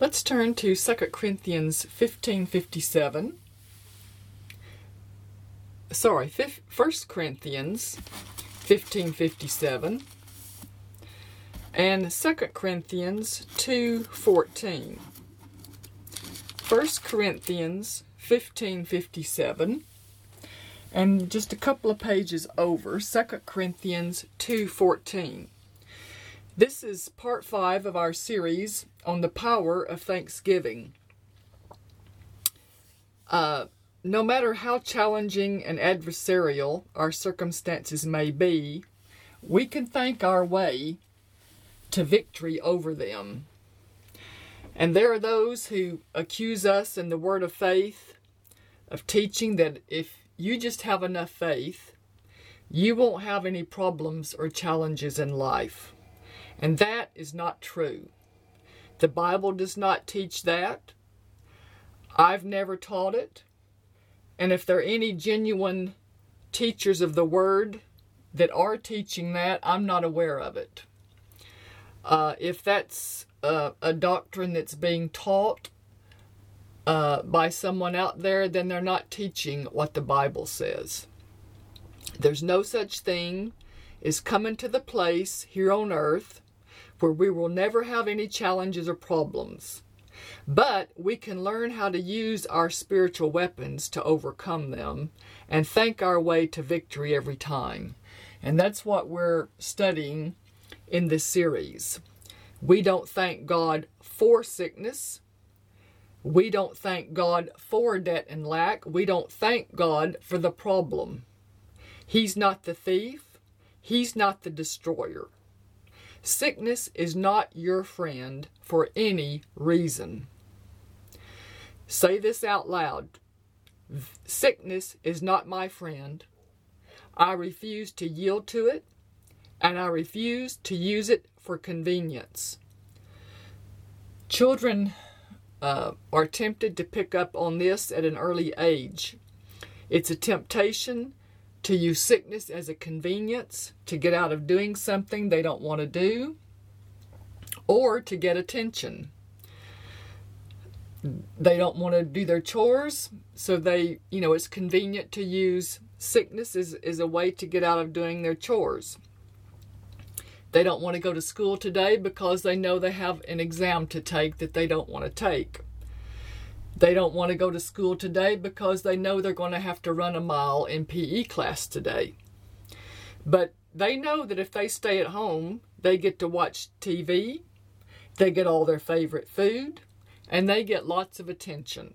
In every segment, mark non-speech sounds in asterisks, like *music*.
Let's turn to 2 Corinthians 15:57. Sorry, 1 Corinthians 15:57 and 2 Corinthians 2:14. 1 Corinthians 15:57 and just a couple of pages over 2 Corinthians 2:14. This is part 5 of our series on the power of thanksgiving. Uh, no matter how challenging and adversarial our circumstances may be, we can thank our way to victory over them. And there are those who accuse us in the word of faith of teaching that if you just have enough faith, you won't have any problems or challenges in life. And that is not true. The Bible does not teach that. I've never taught it. And if there are any genuine teachers of the Word that are teaching that, I'm not aware of it. Uh, if that's a doctrine that's being taught uh, by someone out there, then they're not teaching what the Bible says. There's no such thing as coming to the place here on earth where we will never have any challenges or problems. But we can learn how to use our spiritual weapons to overcome them and thank our way to victory every time. And that's what we're studying in this series. We don't thank God for sickness. We don't thank God for debt and lack. We don't thank God for the problem. He's not the thief. He's not the destroyer. Sickness is not your friend for any reason. Say this out loud. Sickness is not my friend. I refuse to yield to it, and I refuse to use it for convenience. Children uh, are tempted to pick up on this at an early age. It's a temptation to use sickness as a convenience to get out of doing something they don't want to do or to get attention. They don't want to do their chores, so they, you know, it's convenient to use sickness as, as a way to get out of doing their chores. They don't want to go to school today because they know they have an exam to take that they don't want to take. They don't want to go to school today because they know they're going to have to run a mile in PE class today. But they know that if they stay at home, they get to watch TV, they get all their favorite food, and they get lots of attention.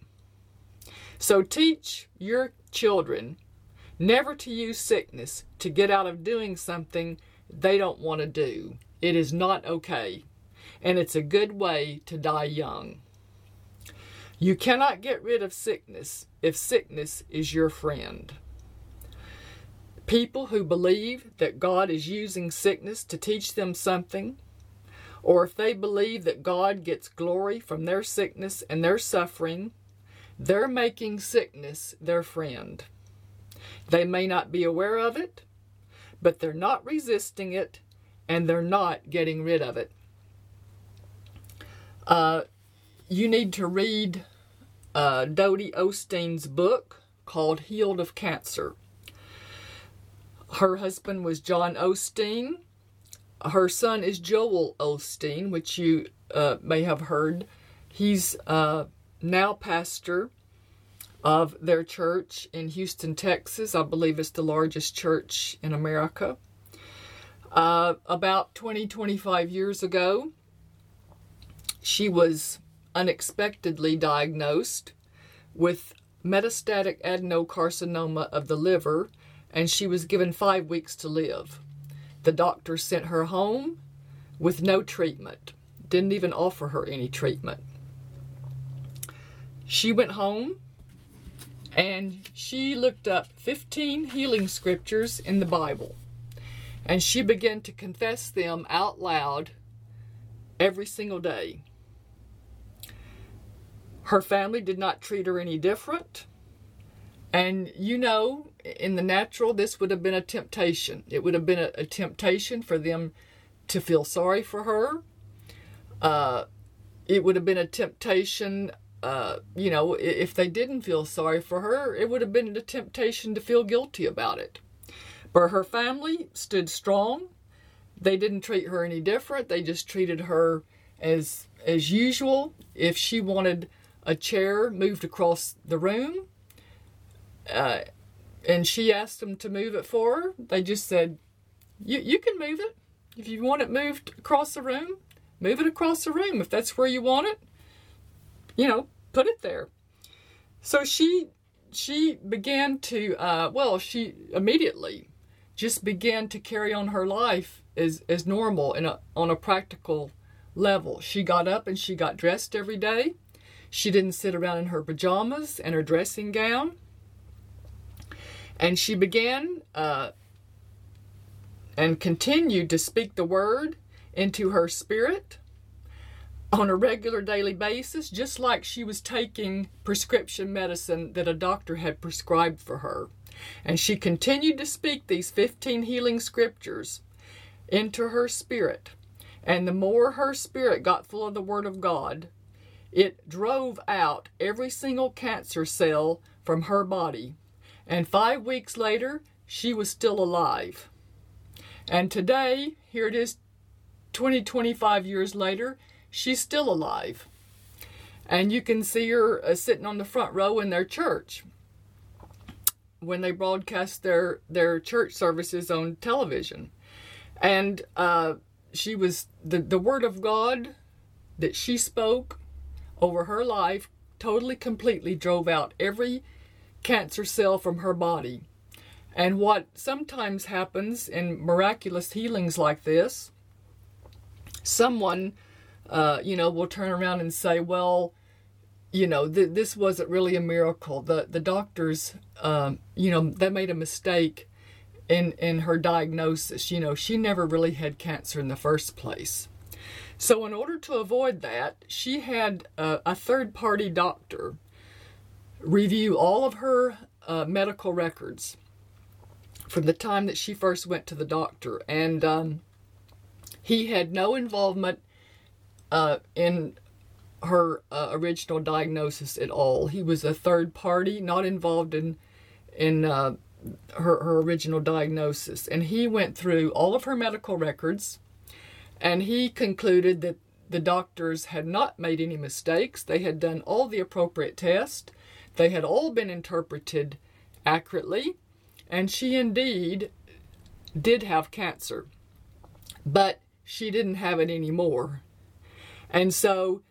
So teach your children never to use sickness to get out of doing something they don't want to do. It is not okay. And it's a good way to die young. You cannot get rid of sickness if sickness is your friend. People who believe that God is using sickness to teach them something, or if they believe that God gets glory from their sickness and their suffering, they're making sickness their friend. They may not be aware of it, but they're not resisting it and they're not getting rid of it. Uh, you need to read uh, Dodie Osteen's book called Healed of Cancer. Her husband was John Osteen. Her son is Joel Osteen, which you uh, may have heard. He's uh, now pastor of their church in Houston, Texas. I believe it's the largest church in America. Uh, about 20, 25 years ago, she was unexpectedly diagnosed with metastatic adenocarcinoma of the liver, and she was given five weeks to live. The doctor sent her home with no treatment, didn't even offer her any treatment. She went home and she looked up 15 healing scriptures in the Bible and she began to confess them out loud every single day. Her family did not treat her any different. And you know, in the natural, this would have been a temptation. It would have been a, a temptation for them to feel sorry for her, uh, it would have been a temptation. Uh, you know, if they didn't feel sorry for her, it would have been a temptation to feel guilty about it. But her family stood strong. They didn't treat her any different. They just treated her as as usual. If she wanted a chair moved across the room, uh, and she asked them to move it for her, they just said, "You you can move it if you want it moved across the room. Move it across the room if that's where you want it. You know, put it there." So she she began to uh, well, she immediately just began to carry on her life as as normal in a on a practical level. She got up and she got dressed every day. She didn't sit around in her pajamas and her dressing gown. And she began uh, and continued to speak the word into her spirit on a regular daily basis, just like she was taking prescription medicine that a doctor had prescribed for her. And she continued to speak these 15 healing scriptures into her spirit. And the more her spirit got full of the Word of God, it drove out every single cancer cell from her body. And five weeks later, she was still alive. And today, here it is 20, 25 years later, she's still alive. And you can see her uh, sitting on the front row in their church when they broadcast their, their church services on television. And uh, she was the, the word of God that she spoke over her life totally completely drove out every cancer cell from her body. And what sometimes happens in miraculous healings like this, someone, uh, you know, will turn around and say, well, you know, th- this wasn't really a miracle. The the doctors, um, you know, they made a mistake in in her diagnosis. You know, she never really had cancer in the first place. So, in order to avoid that, she had a, a third party doctor review all of her uh, medical records from the time that she first went to the doctor. And um, he had no involvement uh, in her uh, original diagnosis at all. He was a third party, not involved in in uh, her, her original diagnosis. And he went through all of her medical records and he concluded that the doctors had not made any mistakes. They had done all the appropriate tests. They had all been interpreted accurately. And she indeed did have cancer. But she didn't have it anymore. And so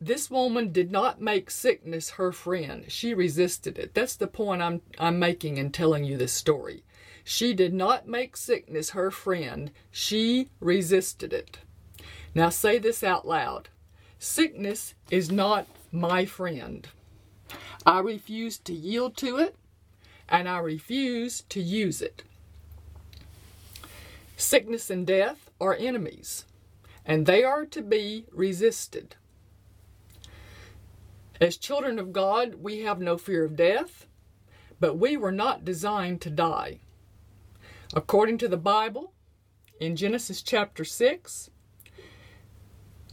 this woman did not make sickness her friend. She resisted it. That's the point I'm I'm making in telling you this story. She did not make sickness her friend. She resisted it. Now say this out loud. Sickness is not my friend. I refuse to yield to it and I refuse to use it. Sickness and death are enemies and they are to be resisted. As children of God, we have no fear of death, but we were not designed to die. According to the Bible, in Genesis chapter 6,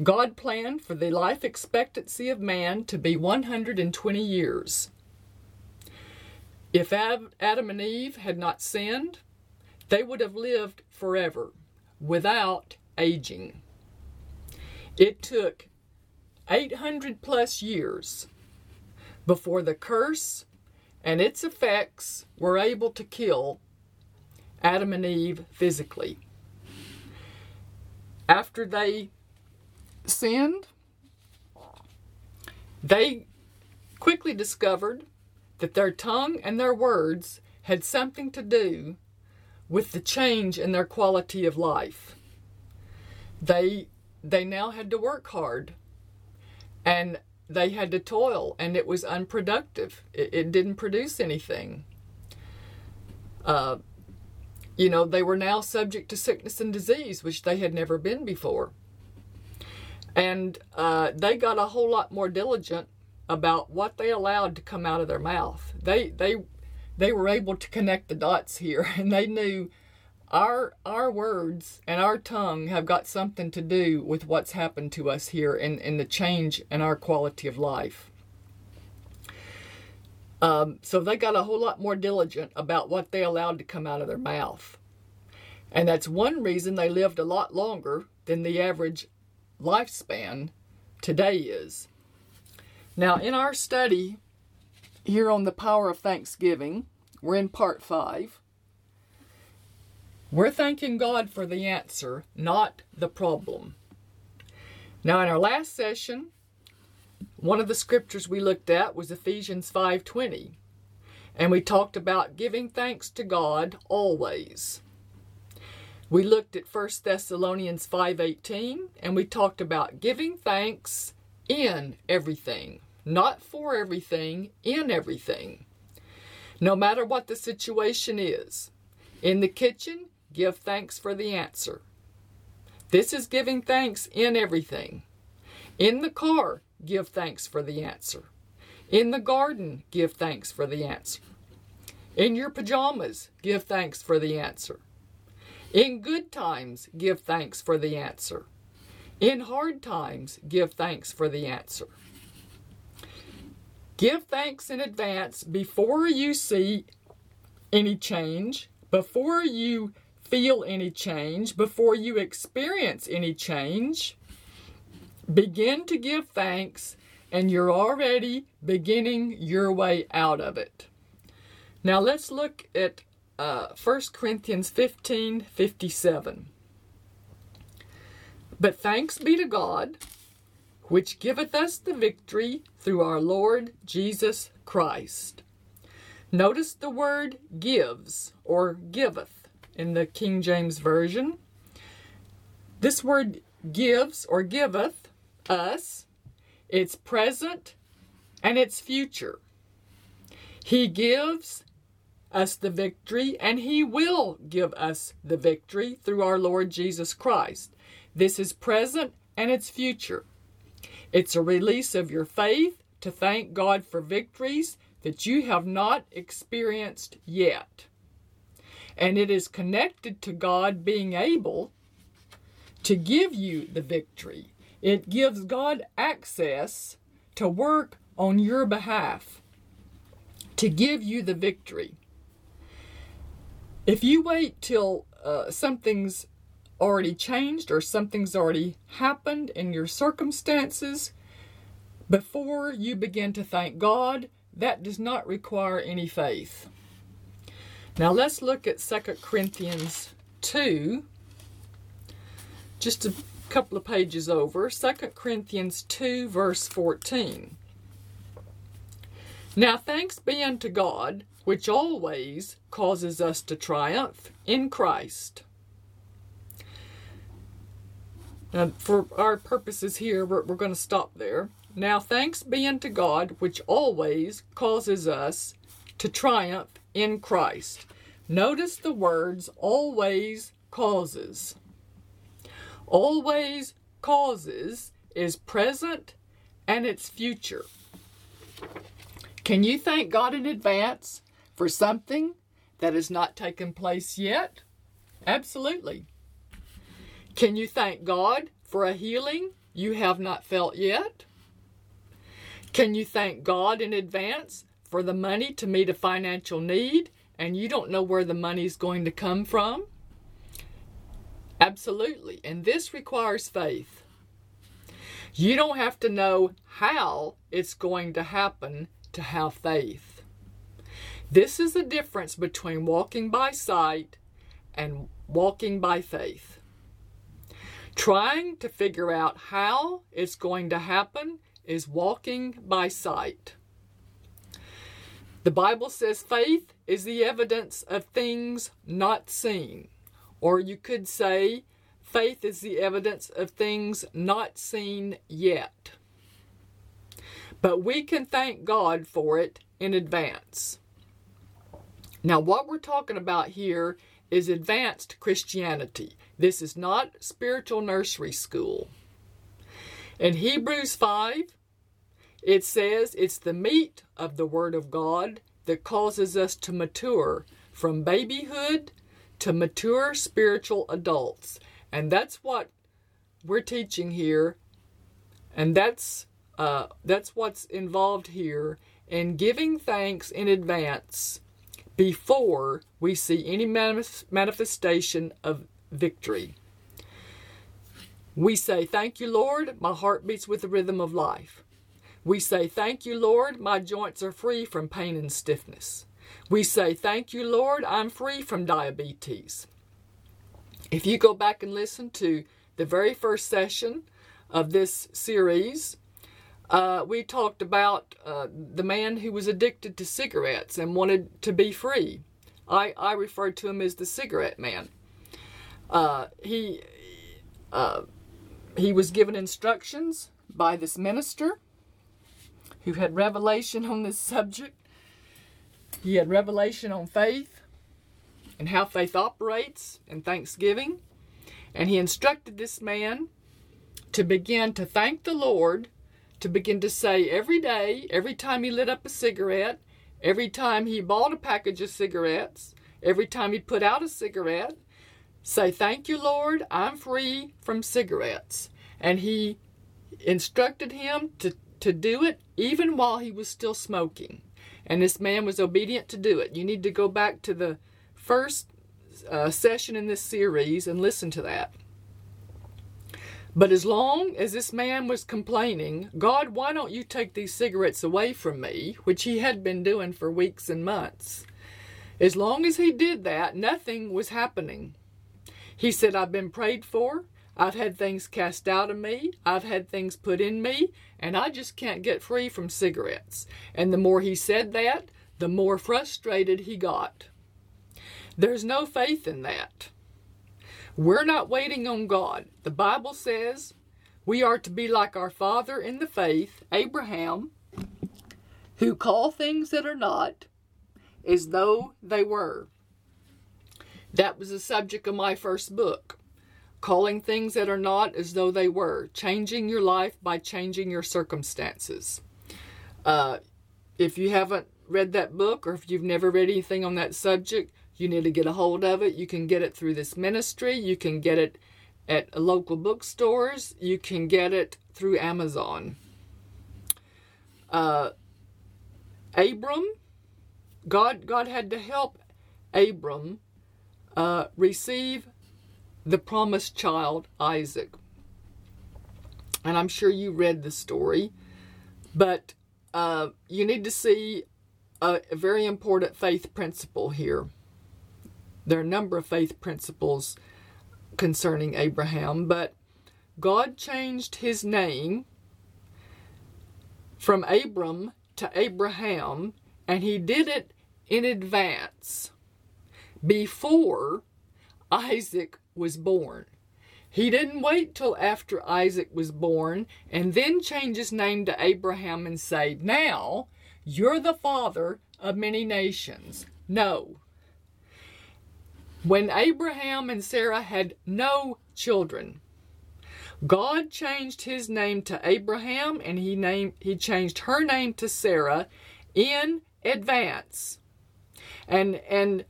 God planned for the life expectancy of man to be 120 years. If Adam and Eve had not sinned, they would have lived forever without aging. It took 800 plus years before the curse and its effects were able to kill Adam and Eve physically. After they sinned, they quickly discovered that their tongue and their words had something to do with the change in their quality of life. They they now had to work hard and they had to toil and it was unproductive it, it didn't produce anything uh, you know they were now subject to sickness and disease which they had never been before and uh, they got a whole lot more diligent about what they allowed to come out of their mouth they they they were able to connect the dots here *laughs* and they knew our our words and our tongue have got something to do with what's happened to us here and, and the change in our quality of life. Um, so they got a whole lot more diligent about what they allowed to come out of their mouth. And that's one reason they lived a lot longer than the average lifespan today is. Now, in our study here on the power of Thanksgiving, we're in part five. We're thanking God for the answer, not the problem. Now, in our last session, one of the scriptures we looked at was Ephesians 5:20. And we talked about giving thanks to God always. We looked at 1 Thessalonians 5:18 and we talked about giving thanks in everything, not for everything, in everything. No matter what the situation is. In the kitchen, give thanks for the answer. This is giving thanks in everything. In the car, give thanks for the answer. In the garden, give thanks for the answer. In your pajamas, give thanks for the answer. In good times, give thanks for the answer. In hard times, give thanks for the answer. Give thanks in advance before you see any change, before you feel any change, before you experience any change. Begin to give thanks, and you're already beginning your way out of it. Now let's look at uh, 1 Corinthians 15 57. But thanks be to God, which giveth us the victory through our Lord Jesus Christ. Notice the word gives or giveth in the King James Version. This word gives or giveth us its present and its future. He gives us the victory, and He will give us the victory through our Lord Jesus Christ. This is present and it's future. It's a release of your faith to thank God for victories that you have not experienced yet. And it is connected to God being able to give you the victory. It gives God access to work on your behalf to give you the victory. If you wait till uh, something's already changed or something's already happened in your circumstances before you begin to thank God, that does not require any faith. Now let's look at 2 Corinthians 2, just a couple of pages over. 2 Corinthians 2, verse 14. Now thanks be unto God which always causes us to triumph in Christ. Now, for our purposes here, we're, we're going to stop there. Now, thanks be unto God, which always causes us to triumph in Christ. Notice the words always causes. Always causes is present and it's future. Can you thank God in advance for something that has not taken place yet? Absolutely. Can you thank God for a healing you have not felt yet? Can you thank God in advance for the money to meet a financial need and you don't know where the money is going to come from? Absolutely. And this requires faith. You don't have to know how it's going to happen to have faith. This is the difference between walking by sight and walking by faith. Trying to figure out how it's going to happen is walking by sight. The Bible says faith is the evidence of things not seen. Or you could say faith is the evidence of things not seen yet. But we can thank God for it in advance. Now, what we're talking about here is advanced Christianity. This is not spiritual nursery school. In Hebrews 5, it says it's the meat of the Word of God that causes us to mature from babyhood to mature spiritual adults. And that's what we're teaching here. And that's uh, that's what's involved here in giving thanks in advance before we see any manifestation of victory. We say, Thank you, Lord, my heart beats with the rhythm of life. We say, Thank you, Lord, my joints are free from pain and stiffness. We say, Thank you, Lord, I'm free from diabetes. If you go back and listen to the very first session of this series, uh, we talked about uh, the man who was addicted to cigarettes and wanted to be free. I, I referred to him as the cigarette man. Uh, he uh, he was given instructions by this minister who had revelation on this subject. He had revelation on faith and how faith operates and thanksgiving. And he instructed this man to begin to thank the Lord to begin to say every day, every time he lit up a cigarette, every time he bought a package of cigarettes, every time he put out a cigarette, say, Thank you, Lord, I'm free from cigarettes. And he instructed him to, to do it even while he was still smoking. And this man was obedient to do it. You need to go back to the first uh, session in this series and listen to that. But as long as this man was complaining, God, why don't you take these cigarettes away from me, which he had been doing for weeks and months? As long as he did that, nothing was happening. He said, I've been prayed for. I've had things cast out of me. I've had things put in me, and I just can't get free from cigarettes. And the more he said that, the more frustrated he got. There's no faith in that. We're not waiting on God. The Bible says we are to be like our father in the faith, Abraham, who call things that are not as though they were. That was the subject of my first book. Calling things that are not as though they were. Changing your life by changing your circumstances. Uh, if you haven't read that book or if you've never read anything on that subject, you need to get a hold of it. You can get it through this ministry. You can get it at local bookstores. You can get it through Amazon. Uh, Abram, God, God had to help Abram uh, receive the promised child, Isaac. And I'm sure you read the story, but uh, you need to see a, a very important faith principle here. There are a number of faith principles concerning Abraham, but God changed his name from Abram to Abraham, and he did it in advance before Isaac was born. He didn't wait till after Isaac was born and then change his name to Abraham and say, Now you're the father of many nations. No. When Abraham and Sarah had no children, God changed his name to Abraham and he named he changed her name to Sarah in advance. And and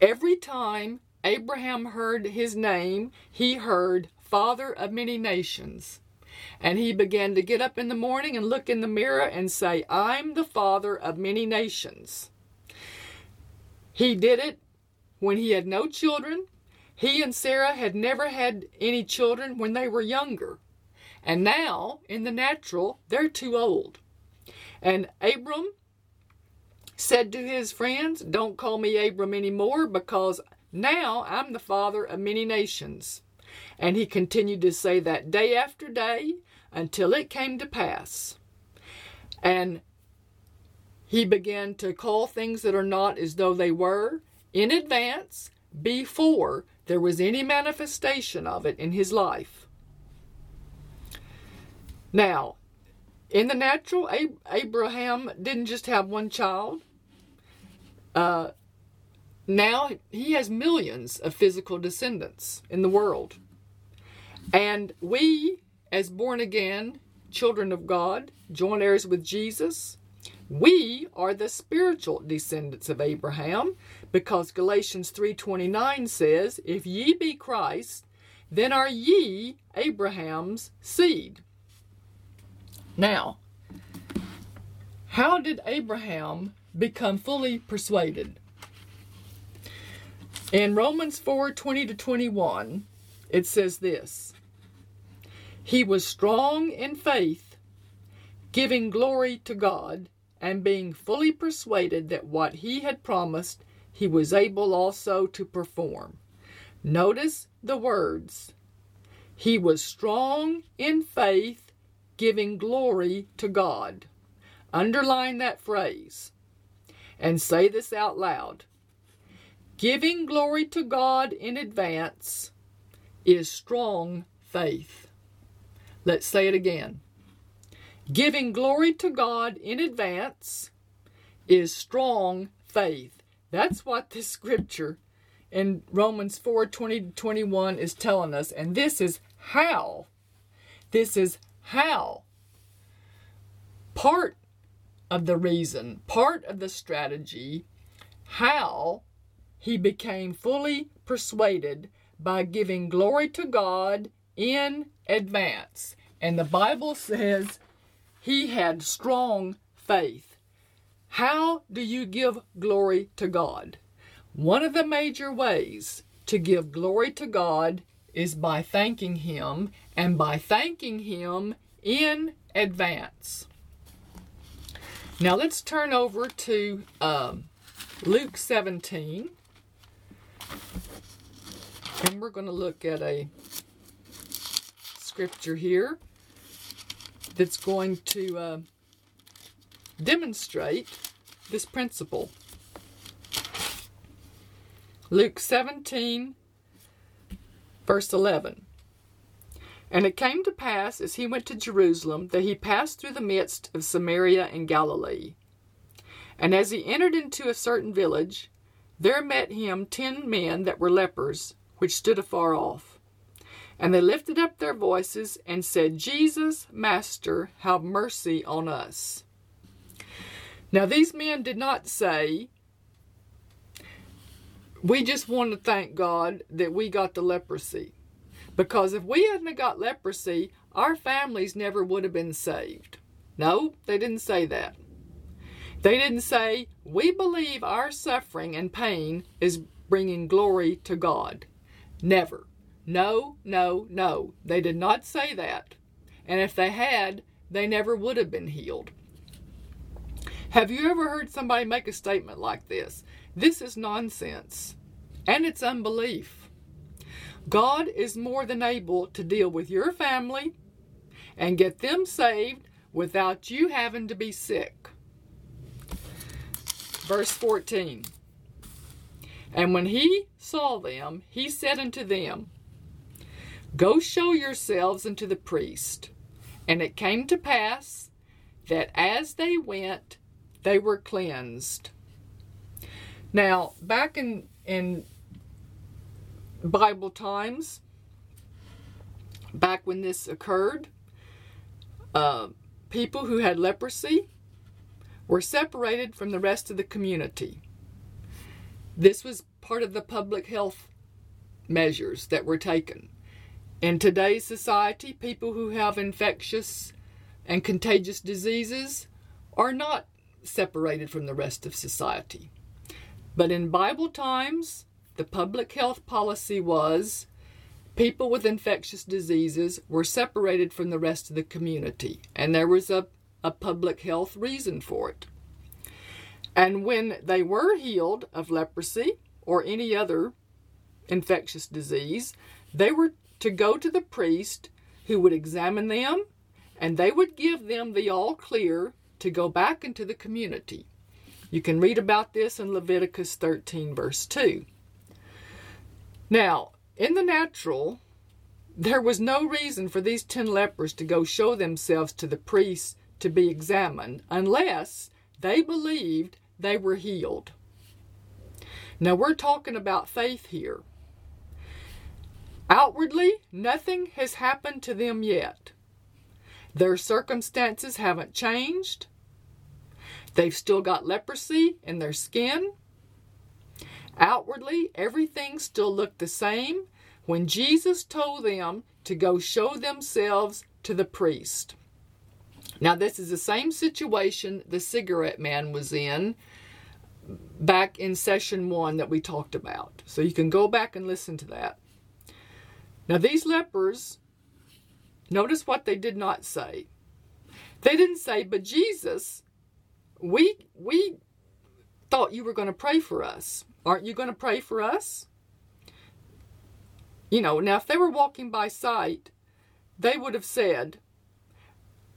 every time Abraham heard his name, he heard father of many nations. And he began to get up in the morning and look in the mirror and say, I'm the father of many nations. He did it when he had no children. He and Sarah had never had any children when they were younger. And now, in the natural, they're too old. And Abram said to his friends, Don't call me Abram anymore because now I'm the father of many nations. And he continued to say that day after day until it came to pass. And he began to call things that are not as though they were, in advance before there was any manifestation of it in his life. Now, in the natural, Abraham didn't just have one child. Uh, now he has millions of physical descendants in the world. And we, as born again children of God, joint heirs with Jesus, we are the spiritual descendants of Abraham because Galatians 3:29 says, "If ye be Christ, then are ye Abraham's seed." Now, how did Abraham become fully persuaded? In Romans 4:20 to 21, it says this: He was strong in faith, giving glory to God, and being fully persuaded that what he had promised he was able also to perform. Notice the words. He was strong in faith, giving glory to God. Underline that phrase and say this out loud. Giving glory to God in advance is strong faith. Let's say it again. Giving glory to God in advance is strong faith. That's what this scripture in Romans 4 20 to 21 is telling us. And this is how. This is how. Part of the reason, part of the strategy, how he became fully persuaded by giving glory to God in advance. And the Bible says he had strong faith. How do you give glory to God? One of the major ways to give glory to God is by thanking Him and by thanking Him in advance. Now let's turn over to um, Luke 17. And we're going to look at a scripture here that's going to uh, demonstrate this principle. Luke 17, verse 11. And it came to pass, as he went to Jerusalem, that he passed through the midst of Samaria and Galilee. And as he entered into a certain village, there met him ten men that were lepers, which stood afar off. And they lifted up their voices and said, Jesus, Master, have mercy on us. Now, these men did not say, We just want to thank God that we got the leprosy. Because if we hadn't got leprosy, our families never would have been saved. No, they didn't say that. They didn't say, We believe our suffering and pain is bringing glory to God. Never. No, no, no. They did not say that. And if they had, they never would have been healed. Have you ever heard somebody make a statement like this? This is nonsense, and it's unbelief. God is more than able to deal with your family and get them saved without you having to be sick. Verse 14 And when he saw them, he said unto them, Go show yourselves unto the priest. And it came to pass that as they went, they were cleansed. Now, back in in Bible times, back when this occurred, uh, people who had leprosy were separated from the rest of the community. This was part of the public health measures that were taken. In today's society, people who have infectious and contagious diseases are not separated from the rest of society. But in Bible times, the public health policy was people with infectious diseases were separated from the rest of the community, and there was a, a public health reason for it. And when they were healed of leprosy or any other infectious disease, they were to go to the priest who would examine them and they would give them the all clear to go back into the community. You can read about this in Leviticus 13, verse 2. Now, in the natural, there was no reason for these ten lepers to go show themselves to the priests to be examined unless they believed they were healed. Now, we're talking about faith here. Outwardly, nothing has happened to them yet. Their circumstances haven't changed. They've still got leprosy in their skin. Outwardly, everything still looked the same when Jesus told them to go show themselves to the priest. Now, this is the same situation the cigarette man was in back in session one that we talked about. So you can go back and listen to that. Now, these lepers, notice what they did not say. They didn't say, but Jesus, we, we thought you were going to pray for us. Aren't you going to pray for us? You know, now if they were walking by sight, they would have said,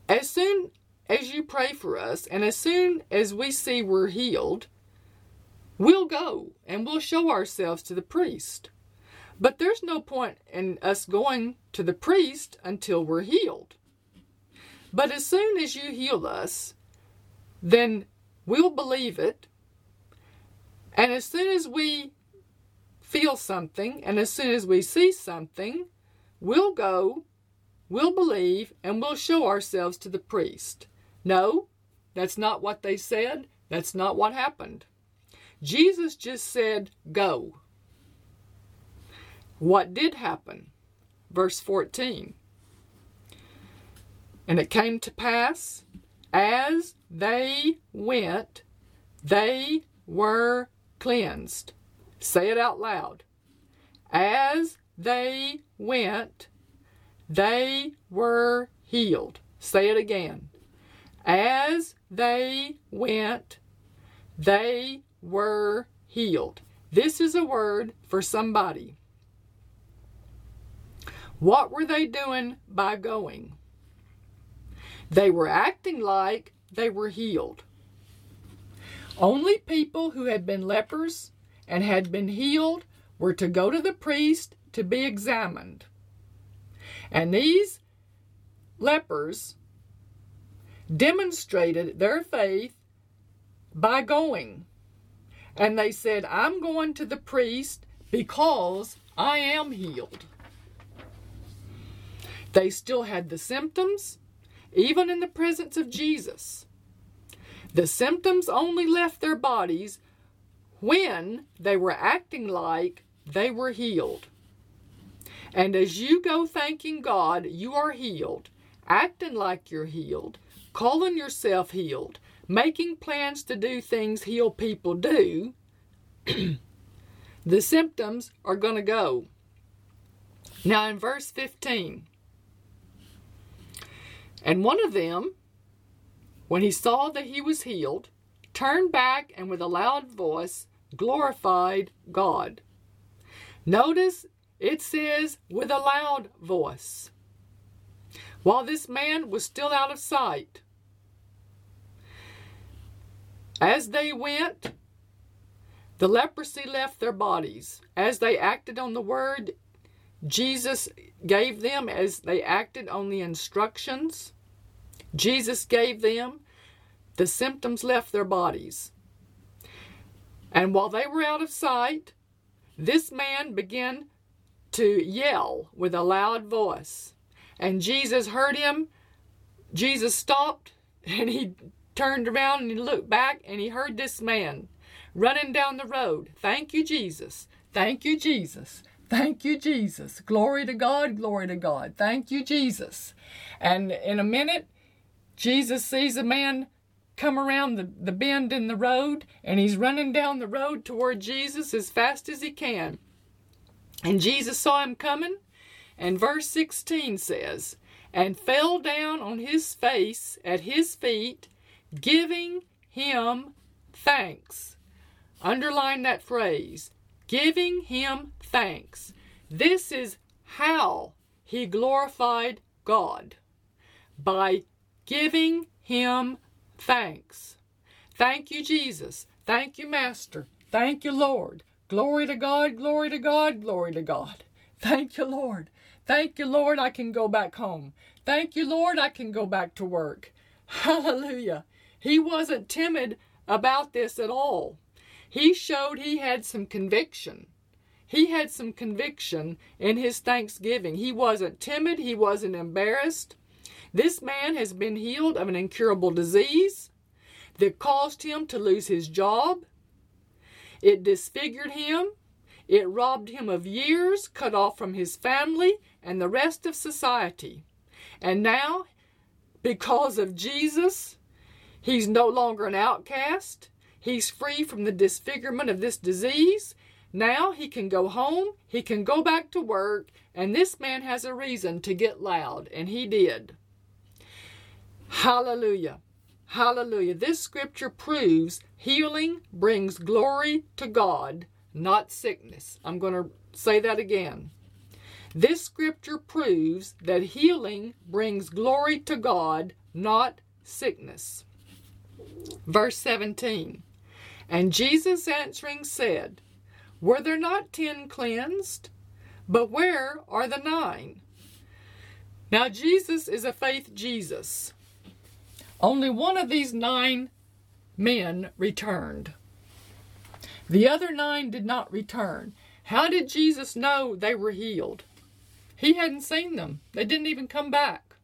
as soon as you pray for us and as soon as we see we're healed, we'll go and we'll show ourselves to the priest. But there's no point in us going to the priest until we're healed. But as soon as you heal us, then we'll believe it. And as soon as we feel something and as soon as we see something, we'll go, we'll believe, and we'll show ourselves to the priest. No, that's not what they said. That's not what happened. Jesus just said, Go. What did happen? Verse 14. And it came to pass, as they went, they were cleansed. Say it out loud. As they went, they were healed. Say it again. As they went, they were healed. This is a word for somebody. What were they doing by going? They were acting like they were healed. Only people who had been lepers and had been healed were to go to the priest to be examined. And these lepers demonstrated their faith by going. And they said, I'm going to the priest because I am healed. They still had the symptoms, even in the presence of Jesus. The symptoms only left their bodies when they were acting like they were healed. And as you go thanking God you are healed, acting like you're healed, calling yourself healed, making plans to do things healed people do, *clears throat* the symptoms are going to go. Now, in verse 15, and one of them, when he saw that he was healed, turned back and with a loud voice glorified God. Notice it says with a loud voice. While this man was still out of sight, as they went, the leprosy left their bodies. As they acted on the word Jesus gave them, as they acted on the instructions Jesus gave them, the symptoms left their bodies. And while they were out of sight, this man began to yell with a loud voice. And Jesus heard him. Jesus stopped and he turned around and he looked back and he heard this man running down the road. Thank you, Jesus. Thank you, Jesus. Thank you, Jesus. Glory to God. Glory to God. Thank you, Jesus. And in a minute, Jesus sees a man come around the, the bend in the road and he's running down the road toward Jesus as fast as he can. And Jesus saw him coming, and verse 16 says, and fell down on his face at his feet, giving him thanks. Underline that phrase giving him thanks. This is how he glorified God by giving him thanks. Thank you, Jesus. Thank you, Master. Thank you, Lord. Glory to God, glory to God, glory to God. Thank you, Lord. Thank you, Lord, I can go back home. Thank you, Lord, I can go back to work. *laughs* Hallelujah. He wasn't timid about this at all. He showed he had some conviction. He had some conviction in his thanksgiving. He wasn't timid, he wasn't embarrassed. This man has been healed of an incurable disease that caused him to lose his job. It disfigured him. It robbed him of years, cut off from his family and the rest of society. And now, because of Jesus, he's no longer an outcast. He's free from the disfigurement of this disease. Now he can go home, he can go back to work, and this man has a reason to get loud, and he did. Hallelujah. Hallelujah. This scripture proves healing brings glory to God, not sickness. I'm going to say that again. This scripture proves that healing brings glory to God, not sickness. Verse 17 And Jesus answering said, Were there not ten cleansed? But where are the nine? Now, Jesus is a faith Jesus. Only one of these nine men returned. The other nine did not return. How did Jesus know they were healed? He hadn't seen them, they didn't even come back.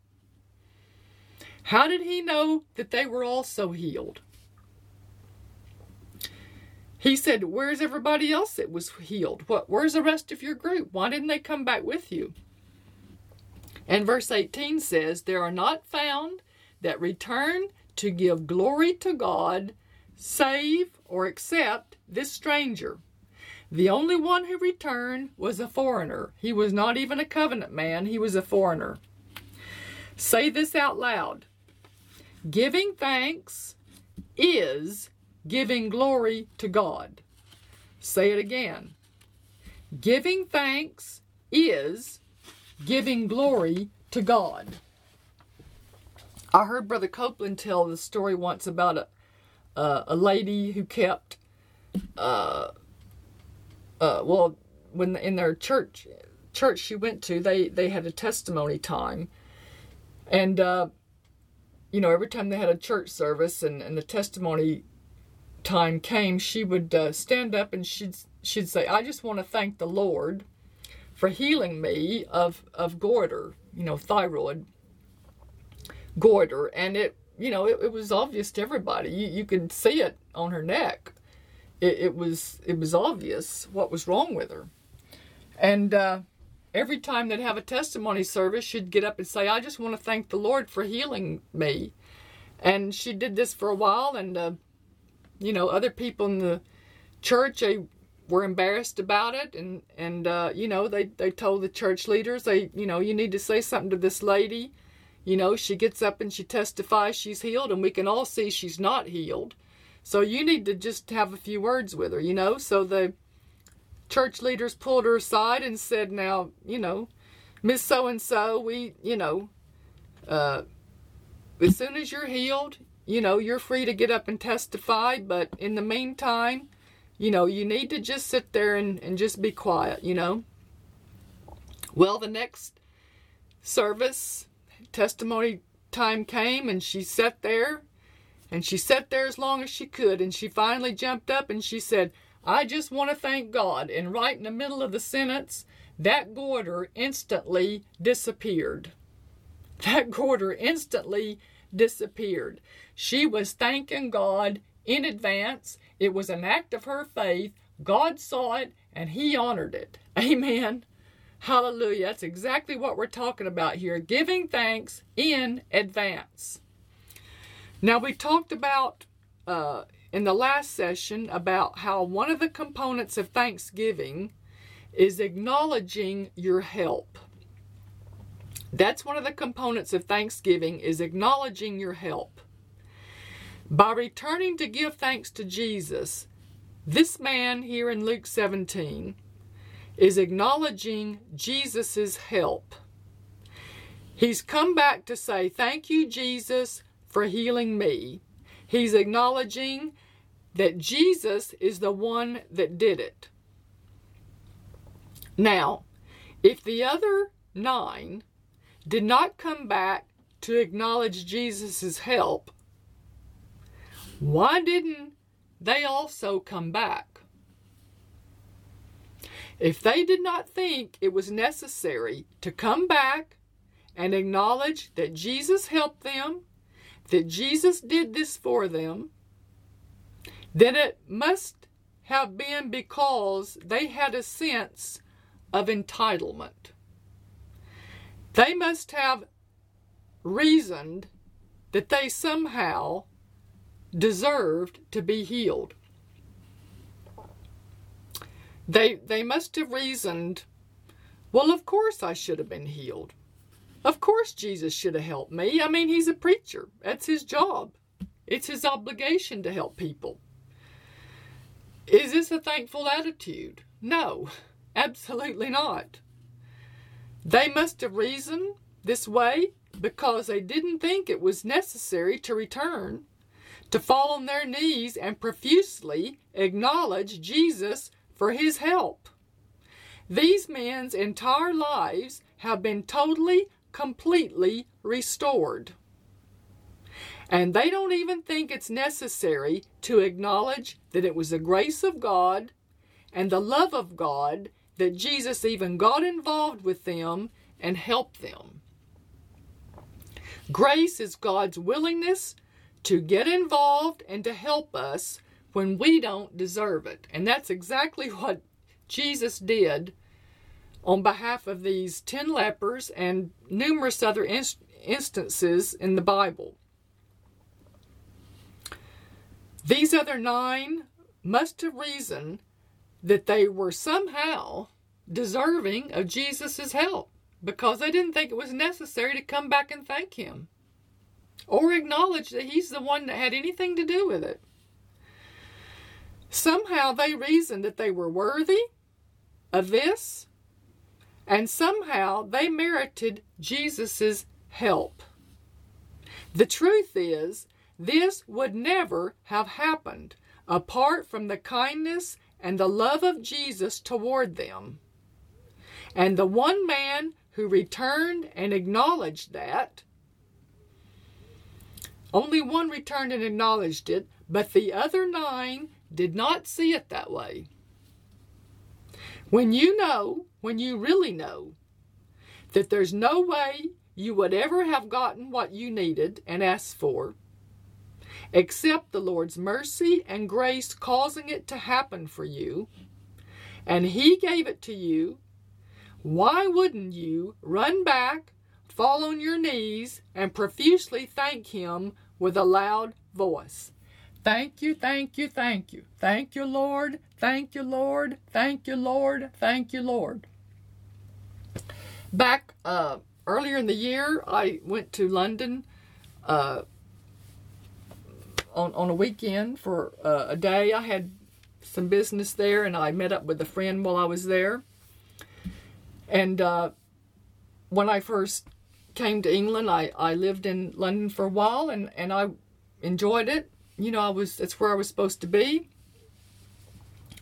How did he know that they were also healed? He said, Where's everybody else that was healed? What where's the rest of your group? Why didn't they come back with you? And verse 18 says, There are not found that return to give glory to God, save or accept this stranger. The only one who returned was a foreigner. He was not even a covenant man, he was a foreigner. Say this out loud. Giving thanks is giving glory to God. Say it again. Giving thanks is giving glory to God. I heard Brother Copeland tell the story once about a uh, a lady who kept uh, uh, well when in their church church she went to they they had a testimony time. And uh, you know every time they had a church service and, and the testimony time came, she would uh, stand up and she'd she'd say, "I just want to thank the Lord for healing me of of goiter, you know, thyroid goiter." And it, you know, it, it was obvious to everybody. You you could see it on her neck. It, it was it was obvious what was wrong with her. And uh, every time they'd have a testimony service, she'd get up and say, "I just want to thank the Lord for healing me." And she did this for a while, and uh, you know, other people in the church they were embarrassed about it, and and uh, you know they they told the church leaders they you know you need to say something to this lady. You know, she gets up and she testifies she's healed, and we can all see she's not healed. So you need to just have a few words with her, you know. So the church leaders pulled her aside and said, "Now, you know, Miss So and So, we, you know, uh, as soon as you're healed, you know, you're free to get up and testify, but in the meantime, you know, you need to just sit there and, and just be quiet, you know. Well, the next service, testimony time came, and she sat there, and she sat there as long as she could, and she finally jumped up and she said, I just want to thank God. And right in the middle of the sentence, that goiter instantly disappeared. That goiter instantly disappeared. She was thanking God in advance. It was an act of her faith. God saw it and He honored it. Amen. Hallelujah. That's exactly what we're talking about here giving thanks in advance. Now, we talked about uh, in the last session about how one of the components of thanksgiving is acknowledging your help. That's one of the components of thanksgiving is acknowledging your help. By returning to give thanks to Jesus, this man here in Luke 17 is acknowledging Jesus' help. He's come back to say, Thank you, Jesus, for healing me. He's acknowledging that Jesus is the one that did it. Now, if the other nine did not come back to acknowledge Jesus' help, why didn't they also come back? If they did not think it was necessary to come back and acknowledge that Jesus helped them, that Jesus did this for them, then it must have been because they had a sense of entitlement. They must have reasoned that they somehow deserved to be healed. They, they must have reasoned, well, of course I should have been healed. Of course Jesus should have helped me. I mean, he's a preacher, that's his job, it's his obligation to help people. Is this a thankful attitude? No, *laughs* absolutely not. They must have reasoned this way because they didn't think it was necessary to return, to fall on their knees and profusely acknowledge Jesus for his help. These men's entire lives have been totally, completely restored. And they don't even think it's necessary to acknowledge that it was the grace of God and the love of God that Jesus even got involved with them and helped them. Grace is God's willingness to get involved and to help us when we don't deserve it. And that's exactly what Jesus did on behalf of these 10 lepers and numerous other inst- instances in the Bible. These other nine must have reasoned that they were somehow deserving of Jesus' help because they didn't think it was necessary to come back and thank him or acknowledge that he's the one that had anything to do with it. Somehow they reasoned that they were worthy of this, and somehow they merited Jesus' help. The truth is, this would never have happened apart from the kindness and the love of Jesus toward them. And the one man who returned and acknowledged that, only one returned and acknowledged it, but the other nine did not see it that way. When you know, when you really know, that there's no way you would ever have gotten what you needed and asked for, except the Lord's mercy and grace causing it to happen for you, and He gave it to you, why wouldn't you run back, fall on your knees, and profusely thank Him with a loud voice? Thank you, thank you, thank you. Thank you, Lord. Thank you, Lord. Thank you, Lord. Thank you, Lord. Back uh, earlier in the year, I went to London uh, on, on a weekend for uh, a day. I had some business there and I met up with a friend while I was there. And uh, when I first came to England, I, I lived in London for a while and, and I enjoyed it you know, I was that's where I was supposed to be.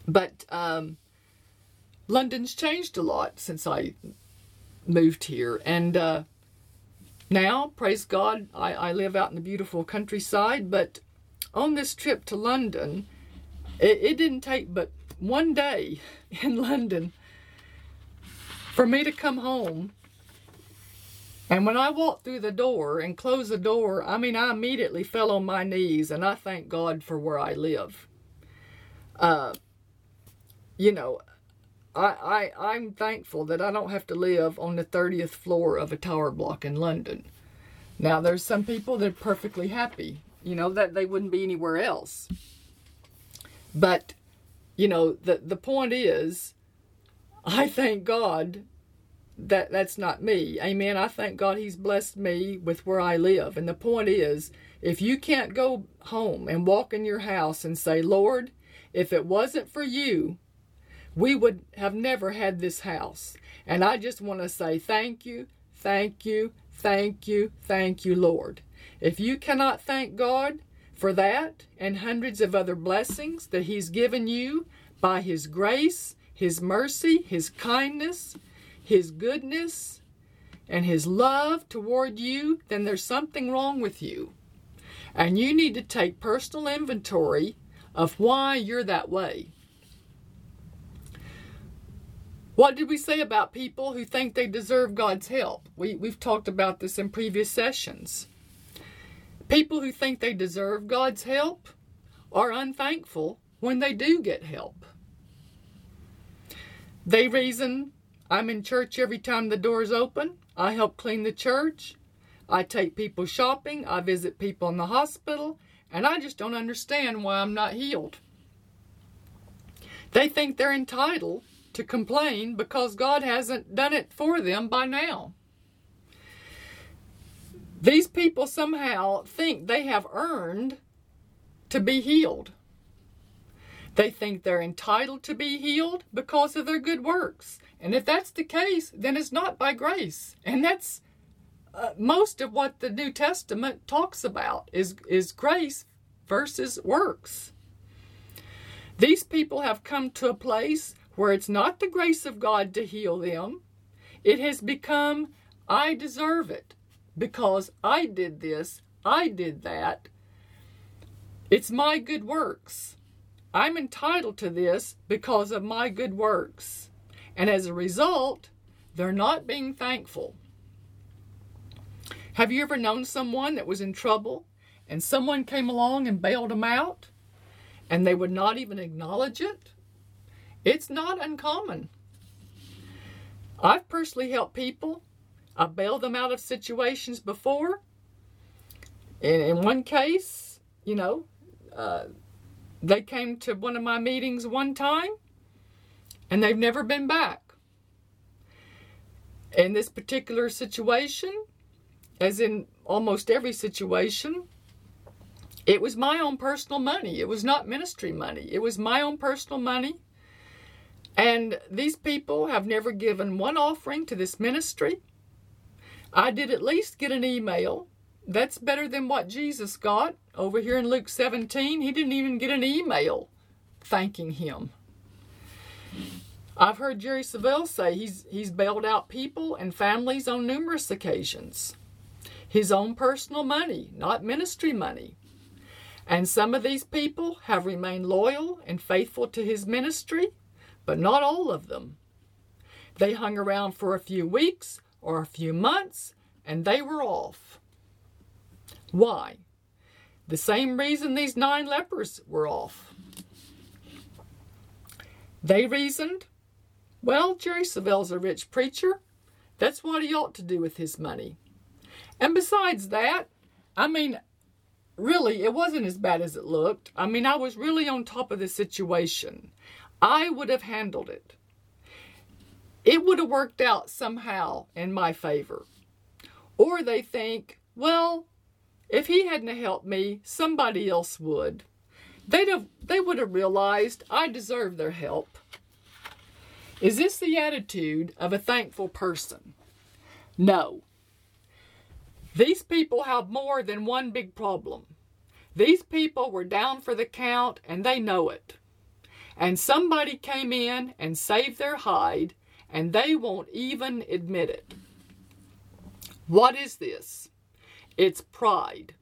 But um, London's changed a lot since I moved here, and uh, now, praise God, I, I live out in the beautiful countryside. But on this trip to London, it, it didn't take but one day *laughs* in London for me to come home and when I walked through the door and closed the door, I mean, I immediately fell on my knees and I thank God for where I live. Uh, you know, I, I, I'm thankful that I don't have to live on the 30th floor of a tower block in London. Now, there's some people that are perfectly happy, you know, that they wouldn't be anywhere else. But, you know, the, the point is, I thank God that that's not me. Amen. I thank God he's blessed me with where I live. And the point is, if you can't go home and walk in your house and say, "Lord, if it wasn't for you, we would have never had this house." And I just want to say thank you, thank you, thank you, thank you, Lord. If you cannot thank God for that and hundreds of other blessings that he's given you by his grace, his mercy, his kindness, his goodness and his love toward you, then there's something wrong with you. And you need to take personal inventory of why you're that way. What did we say about people who think they deserve God's help? We, we've talked about this in previous sessions. People who think they deserve God's help are unthankful when they do get help. They reason I'm in church every time the doors open. I help clean the church. I take people shopping. I visit people in the hospital. And I just don't understand why I'm not healed. They think they're entitled to complain because God hasn't done it for them by now. These people somehow think they have earned to be healed. They think they're entitled to be healed because of their good works. And if that's the case, then it's not by grace. And that's uh, most of what the New Testament talks about is, is grace versus works. These people have come to a place where it's not the grace of God to heal them. It has become, I deserve it because I did this, I did that. It's my good works. I'm entitled to this because of my good works. And as a result, they're not being thankful. Have you ever known someone that was in trouble and someone came along and bailed them out and they would not even acknowledge it? It's not uncommon. I've personally helped people. I bailed them out of situations before. And in one case, you know, uh, they came to one of my meetings one time and they've never been back. In this particular situation, as in almost every situation, it was my own personal money. It was not ministry money. It was my own personal money. And these people have never given one offering to this ministry. I did at least get an email that's better than what Jesus got. Over here in Luke 17, he didn't even get an email thanking him. I've heard Jerry Savelle say he's he's bailed out people and families on numerous occasions. His own personal money, not ministry money. And some of these people have remained loyal and faithful to his ministry, but not all of them. They hung around for a few weeks or a few months and they were off. Why? The same reason these nine lepers were off. They reasoned, well, Jerry Savelle's a rich preacher. That's what he ought to do with his money. And besides that, I mean, really, it wasn't as bad as it looked. I mean, I was really on top of the situation. I would have handled it. It would have worked out somehow in my favor. Or they think, well, if he hadn't helped me, somebody else would. They'd have, they would have realized I deserve their help. Is this the attitude of a thankful person? No. These people have more than one big problem. These people were down for the count and they know it. And somebody came in and saved their hide and they won't even admit it. What is this? It's pride,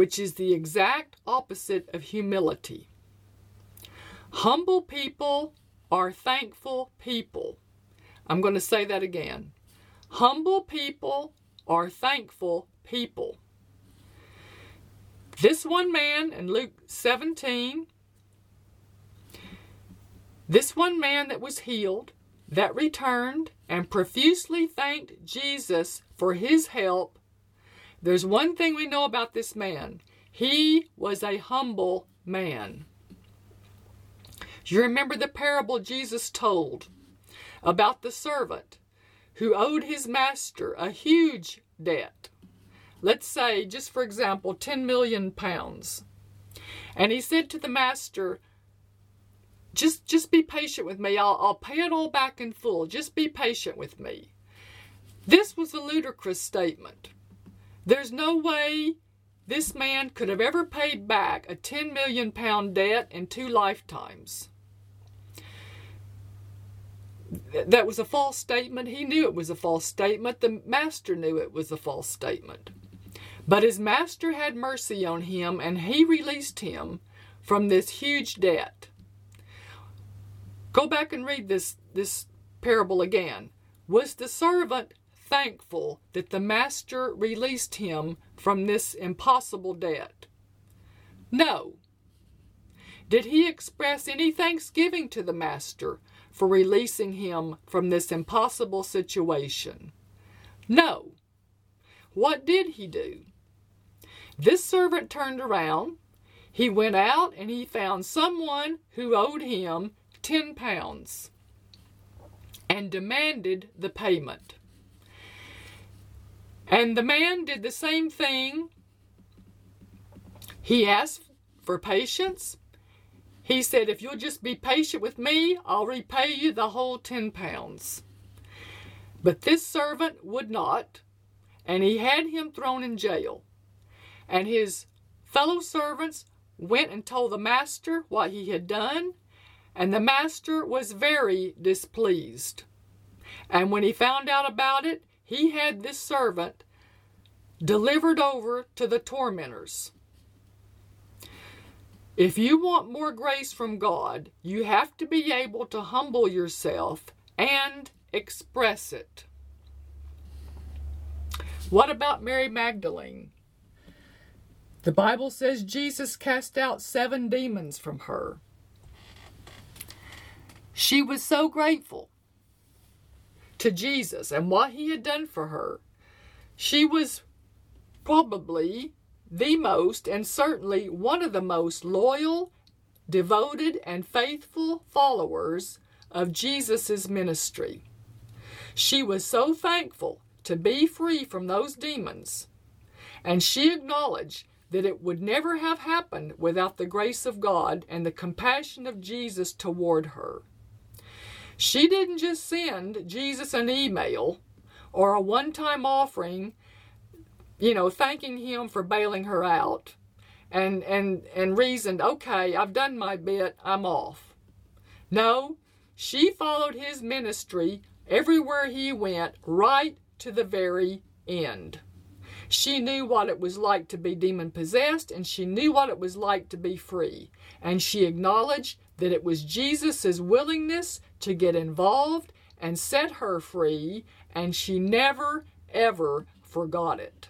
which is the exact opposite of humility. Humble people are thankful people. I'm going to say that again. Humble people are thankful people. This one man in Luke 17, this one man that was healed, that returned and profusely thanked Jesus for his help there's one thing we know about this man he was a humble man. You remember the parable Jesus told about the servant who owed his master a huge debt. Let's say, just for example, 10 million pounds. And he said to the master, just just be patient with me. I'll, I'll pay it all back in full. Just be patient with me. This was a ludicrous statement. There's no way this man could have ever paid back a 10 million pound debt in two lifetimes. That was a false statement. He knew it was a false statement. The master knew it was a false statement. But his master had mercy on him and he released him from this huge debt. Go back and read this, this parable again. Was the servant thankful that the master released him from this impossible debt? No. did he express any thanksgiving to the master for releasing him from this impossible situation? No. What did he do? This servant turned around. He went out and he found someone who owed him 10 pounds and demanded the payment. And the man did the same thing. He asked for patience. He said, If you'll just be patient with me, I'll repay you the whole 10 pounds. But this servant would not, and he had him thrown in jail. And his fellow servants went and told the master what he had done, and the master was very displeased. And when he found out about it, he had this servant delivered over to the tormentors. If you want more grace from God, you have to be able to humble yourself and express it. What about Mary Magdalene? The Bible says Jesus cast out seven demons from her. She was so grateful to Jesus and what he had done for her. She was probably the most and certainly one of the most loyal, devoted, and faithful followers of Jesus' ministry. She was so thankful to be free from those demons, and she acknowledged that it would never have happened without the grace of God and the compassion of Jesus toward her. She didn't just send Jesus an email or a one time offering, you know, thanking him for bailing her out and, and, and reasoned, okay, I've done my bit, I'm off. No, she followed his ministry everywhere he went, right to the very end. She knew what it was like to be demon possessed, and she knew what it was like to be free. And she acknowledged that it was Jesus' willingness to get involved and set her free, and she never, ever forgot it.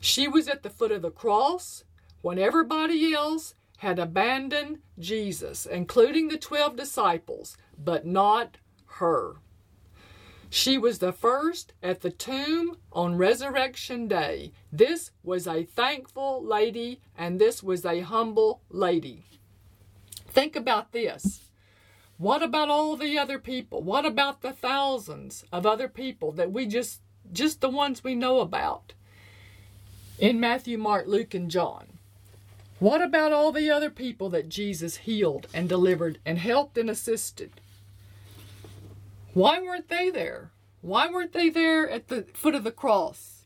She was at the foot of the cross when everybody else had abandoned Jesus, including the 12 disciples, but not her. She was the first at the tomb on Resurrection Day. This was a thankful lady, and this was a humble lady. Think about this. What about all the other people? What about the thousands of other people that we just just the ones we know about in Matthew, Mark, Luke, and John? What about all the other people that Jesus healed and delivered and helped and assisted? Why weren't they there? Why weren't they there at the foot of the cross?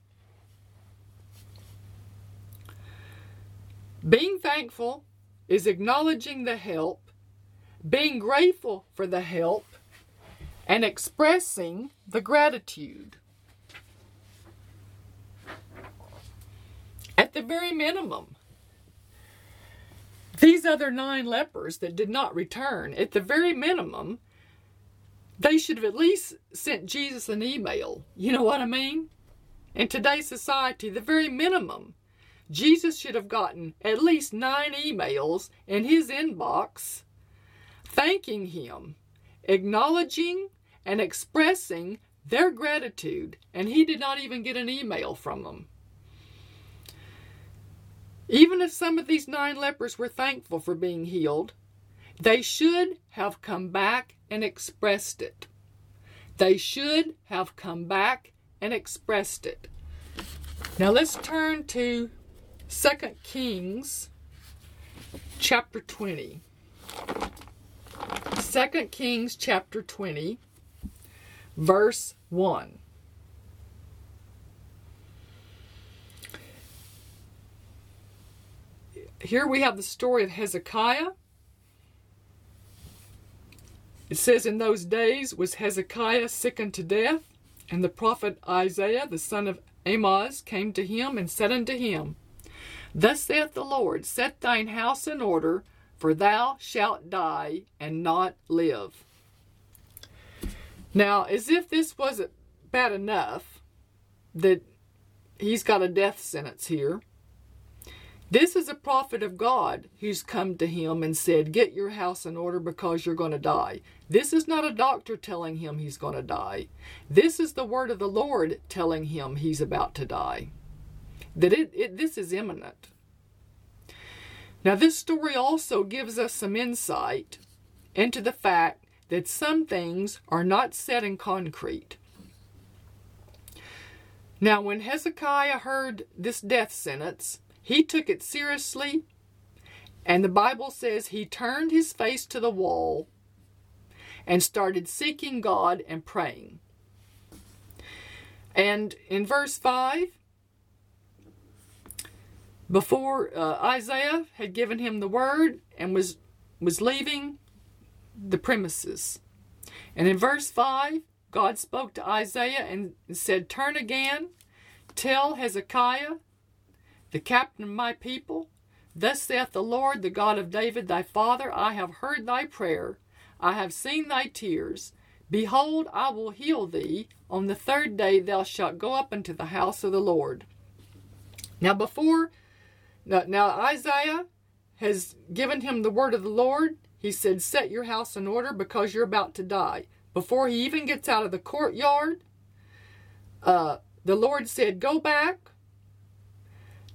Being thankful is acknowledging the help, being grateful for the help, and expressing the gratitude. At the very minimum, these other nine lepers that did not return, at the very minimum, they should have at least sent Jesus an email. You know what I mean? In today's society, the very minimum Jesus should have gotten at least nine emails in his inbox thanking him, acknowledging and expressing their gratitude, and he did not even get an email from them. Even if some of these nine lepers were thankful for being healed, they should have come back and expressed it. They should have come back and expressed it. Now let's turn to 2 Kings chapter 20. 2 Kings chapter 20, verse 1. Here we have the story of Hezekiah. It says, In those days was Hezekiah sick unto death, and the prophet Isaiah, the son of Amoz, came to him and said unto him, Thus saith the Lord, Set thine house in order, for thou shalt die and not live. Now, as if this wasn't bad enough that he's got a death sentence here, This is a prophet of God who's come to him and said, Get your house in order because you're going to die. This is not a doctor telling him he's going to die. This is the word of the Lord telling him he's about to die. That it, it this is imminent. Now, this story also gives us some insight into the fact that some things are not set in concrete. Now, when Hezekiah heard this death sentence, he took it seriously, and the Bible says he turned his face to the wall and started seeking God and praying. And in verse 5, before uh, Isaiah had given him the word and was was leaving the premises. And in verse 5, God spoke to Isaiah and said, Turn again, tell Hezekiah the captain of my people. Thus saith the Lord, the God of David thy father, I have heard thy prayer, I have seen thy tears. Behold, I will heal thee. On the third day thou shalt go up into the house of the Lord. Now, before, now, Isaiah has given him the word of the Lord. He said, Set your house in order because you're about to die. Before he even gets out of the courtyard, uh, the Lord said, Go back,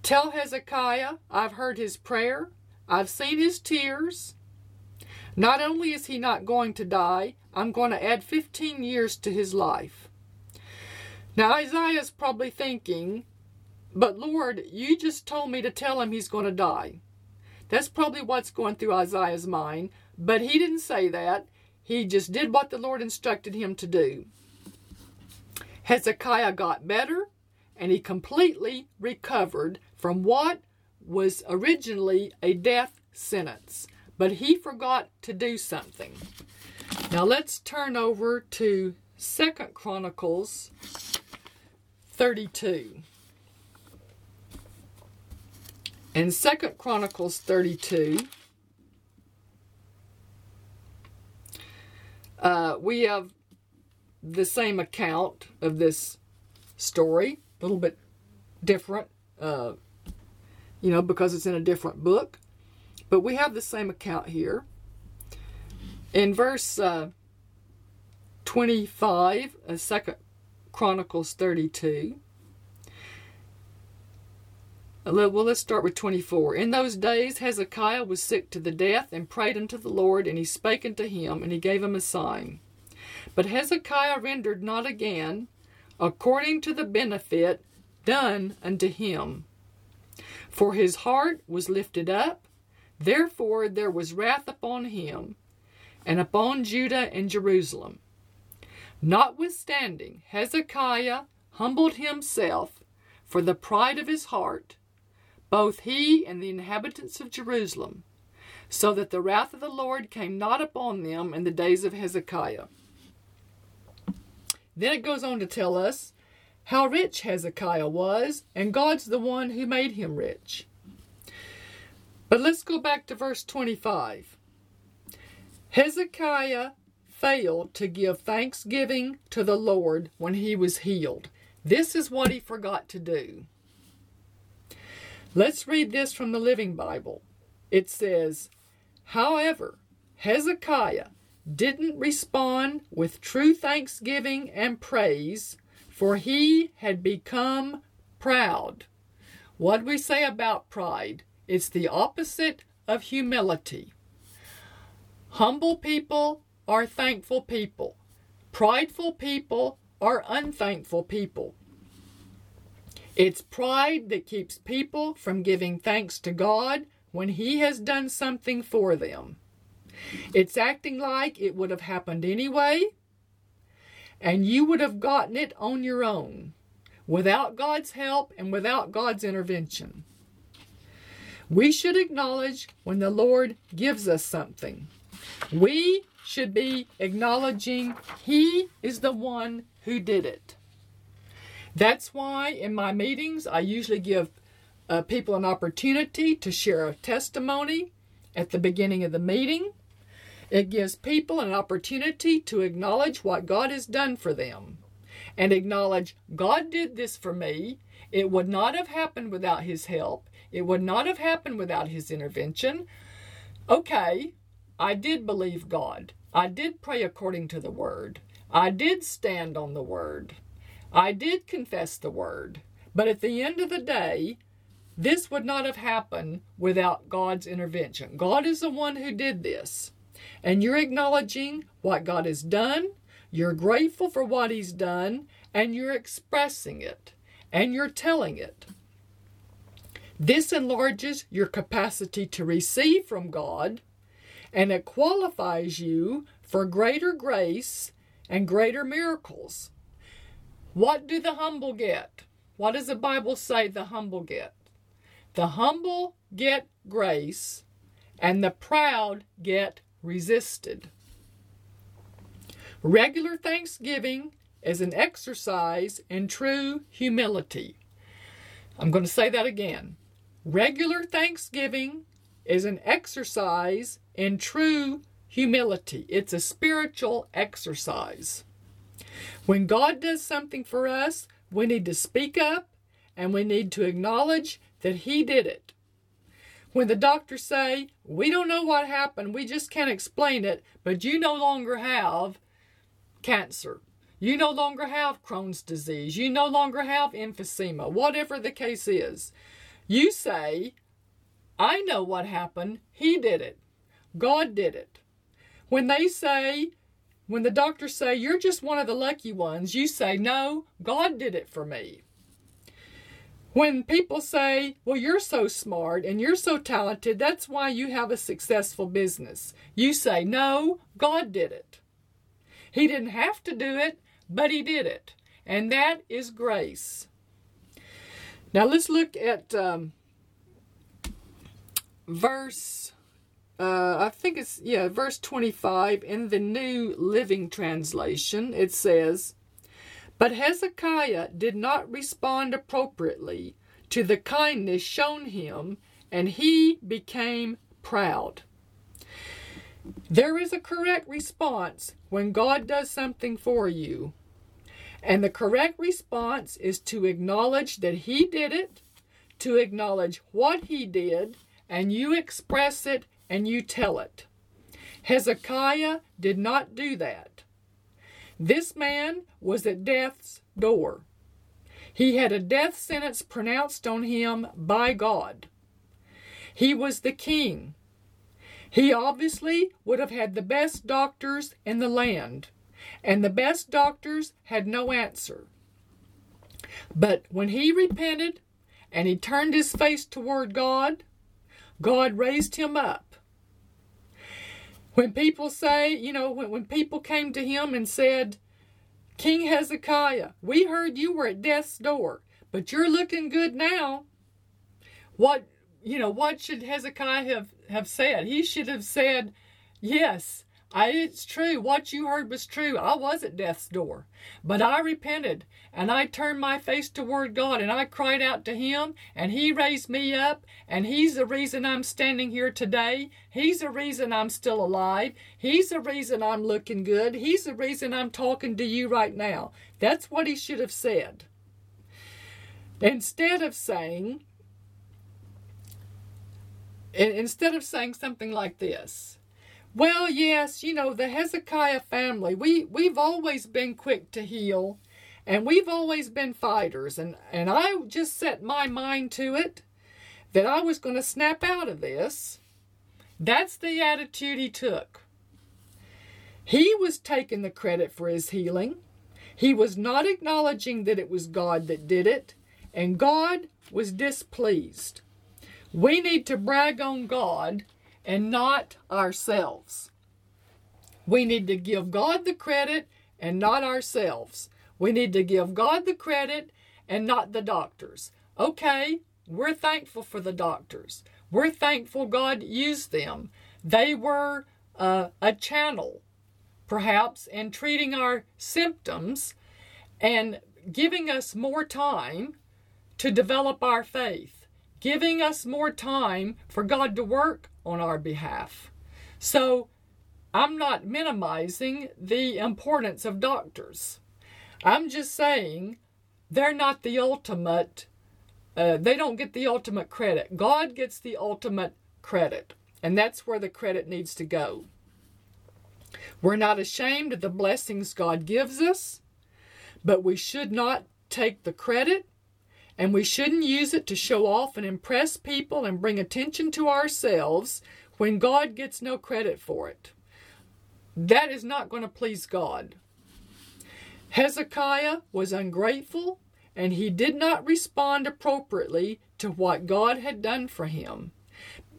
Tell Hezekiah I've heard his prayer, I've seen his tears. Not only is he not going to die, I'm going to add 15 years to his life. Now, Isaiah's probably thinking, but Lord, you just told me to tell him he's going to die. That's probably what's going through Isaiah's mind, but he didn't say that. He just did what the Lord instructed him to do. Hezekiah got better and he completely recovered from what was originally a death sentence. But he forgot to do something. Now let's turn over to Second Chronicles 32. In Second Chronicles 32, uh, we have the same account of this story, a little bit different. Uh, you know, because it's in a different book. But we have the same account here. In verse uh, 25 of Second Chronicles 32, uh, well, let's start with 24. In those days, Hezekiah was sick to the death and prayed unto the Lord, and he spake unto him, and he gave him a sign. But Hezekiah rendered not again according to the benefit done unto him. For his heart was lifted up, therefore there was wrath upon him, and upon Judah and Jerusalem. Notwithstanding, Hezekiah humbled himself for the pride of his heart, both he and the inhabitants of Jerusalem, so that the wrath of the Lord came not upon them in the days of Hezekiah. Then it goes on to tell us how rich Hezekiah was, and God's the one who made him rich. But let's go back to verse 25. Hezekiah failed to give thanksgiving to the Lord when he was healed. This is what he forgot to do. Let's read this from the Living Bible. It says, However, Hezekiah didn't respond with true thanksgiving and praise for he had become proud. What we say about pride? It's the opposite of humility. Humble people are thankful people. Prideful people are unthankful people. It's pride that keeps people from giving thanks to God when He has done something for them. It's acting like it would have happened anyway and you would have gotten it on your own without God's help and without God's intervention. We should acknowledge when the Lord gives us something. We should be acknowledging He is the one who did it. That's why in my meetings I usually give uh, people an opportunity to share a testimony at the beginning of the meeting. It gives people an opportunity to acknowledge what God has done for them and acknowledge God did this for me It would not have happened without his help. It would not have happened without his intervention. Okay, I did believe God. I did pray according to the word. I did stand on the word. I did confess the word. But at the end of the day, this would not have happened without God's intervention. God is the one who did this. And you're acknowledging what God has done, you're grateful for what He's done, and you're expressing it, and you're telling it. This enlarges your capacity to receive from God, and it qualifies you for greater grace and greater miracles. What do the humble get? What does the Bible say the humble get? The humble get grace, and the proud get resisted. Regular thanksgiving is an exercise in true humility. I'm going to say that again. Regular thanksgiving is an exercise in true humility. It's a spiritual exercise. When God does something for us, we need to speak up and we need to acknowledge that He did it. When the doctors say, We don't know what happened, we just can't explain it, but you no longer have cancer. You no longer have Crohn's disease. You no longer have emphysema, whatever the case is. You say, I know what happened. He did it. God did it. When they say, when the doctors say, you're just one of the lucky ones, you say, no, God did it for me. When people say, well, you're so smart and you're so talented, that's why you have a successful business, you say, no, God did it. He didn't have to do it, but He did it. And that is grace. Now let's look at um, verse, uh, I think it's, yeah, verse 25 in the New Living Translation. It says, but Hezekiah did not respond appropriately to the kindness shown him, and he became proud. There is a correct response when God does something for you. And the correct response is to acknowledge that He did it, to acknowledge what He did, and you express it and you tell it. Hezekiah did not do that. This man was at death's door. He had a death sentence pronounced on him by God. He was the king. He obviously would have had the best doctors in the land, and the best doctors had no answer. But when he repented and he turned his face toward God, God raised him up when people say, you know, when, when people came to him and said, King Hezekiah, we heard you were at death's door, but you're looking good now. What, you know, what should Hezekiah have, have said? He should have said, Yes, I, it's true. What you heard was true. I was at death's door. But I repented and I turned my face toward God and I cried out to Him and He raised me up and He's the reason I'm standing here today. He's the reason I'm still alive. He's the reason I'm looking good. He's the reason I'm talking to you right now. That's what He should have said. Instead of saying, instead of saying something like this, well, yes, you know, the Hezekiah family, we, we've always been quick to heal and we've always been fighters. And, and I just set my mind to it that I was going to snap out of this. That's the attitude he took. He was taking the credit for his healing. He was not acknowledging that it was God that did it, and God was displeased. We need to brag on God and not ourselves. We need to give God the credit and not ourselves. We need to give God the credit and not the doctors. Okay, we're thankful for the doctors. We're thankful God used them. They were uh, a channel, perhaps, in treating our symptoms and giving us more time to develop our faith, giving us more time for God to work on our behalf. So I'm not minimizing the importance of doctors. I'm just saying they're not the ultimate uh, they don't get the ultimate credit. God gets the ultimate credit, and that's where the credit needs to go. We're not ashamed of the blessings God gives us, but we should not take the credit and we shouldn't use it to show off and impress people and bring attention to ourselves when God gets no credit for it. That is not going to please God. Hezekiah was ungrateful and he did not respond appropriately to what God had done for him.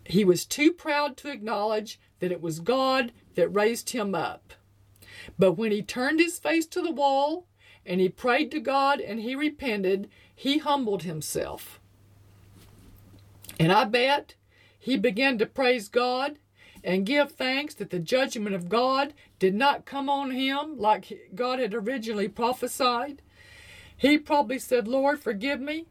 He was too proud to acknowledge that it was God that raised him up. But when he turned his face to the wall and he prayed to God and he repented, he humbled himself. And I bet he began to praise God and give thanks that the judgment of God did not come on him like God had originally prophesied. He probably said, Lord, forgive me.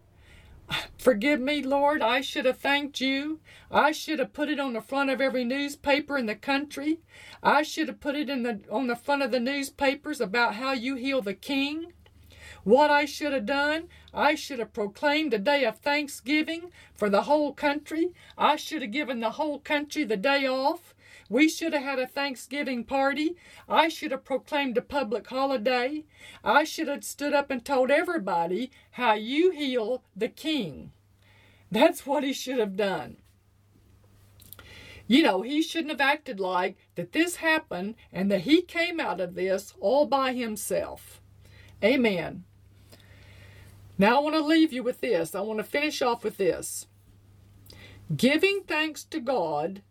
Forgive me, Lord. I should have thanked you. I should have put it on the front of every newspaper in the country. I should have put it in the on the front of the newspapers about how you heal the king. What I should have done, I should have proclaimed a day of thanksgiving for the whole country. I should have given the whole country the day off. We should have had a Thanksgiving party. I should have proclaimed a public holiday. I should have stood up and told everybody how you heal the king. That's what he should have done. You know, he shouldn't have acted like that this happened and that he came out of this all by himself. Amen. Now I want to leave you with this. I want to finish off with this. Giving thanks to God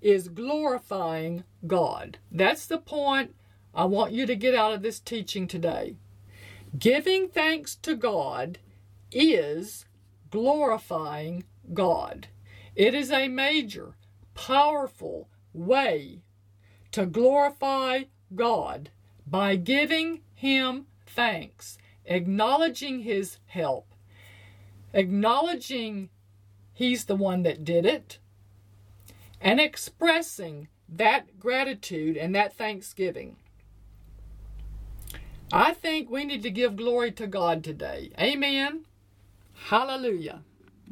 is glorifying God. That's the point I want you to get out of this teaching today. Giving thanks to God is glorifying God. It is a major, powerful way to glorify God by giving Him thanks acknowledging his help, acknowledging he's the one that did it, and expressing that gratitude and that thanksgiving. I think we need to give glory to God today. Amen. Hallelujah.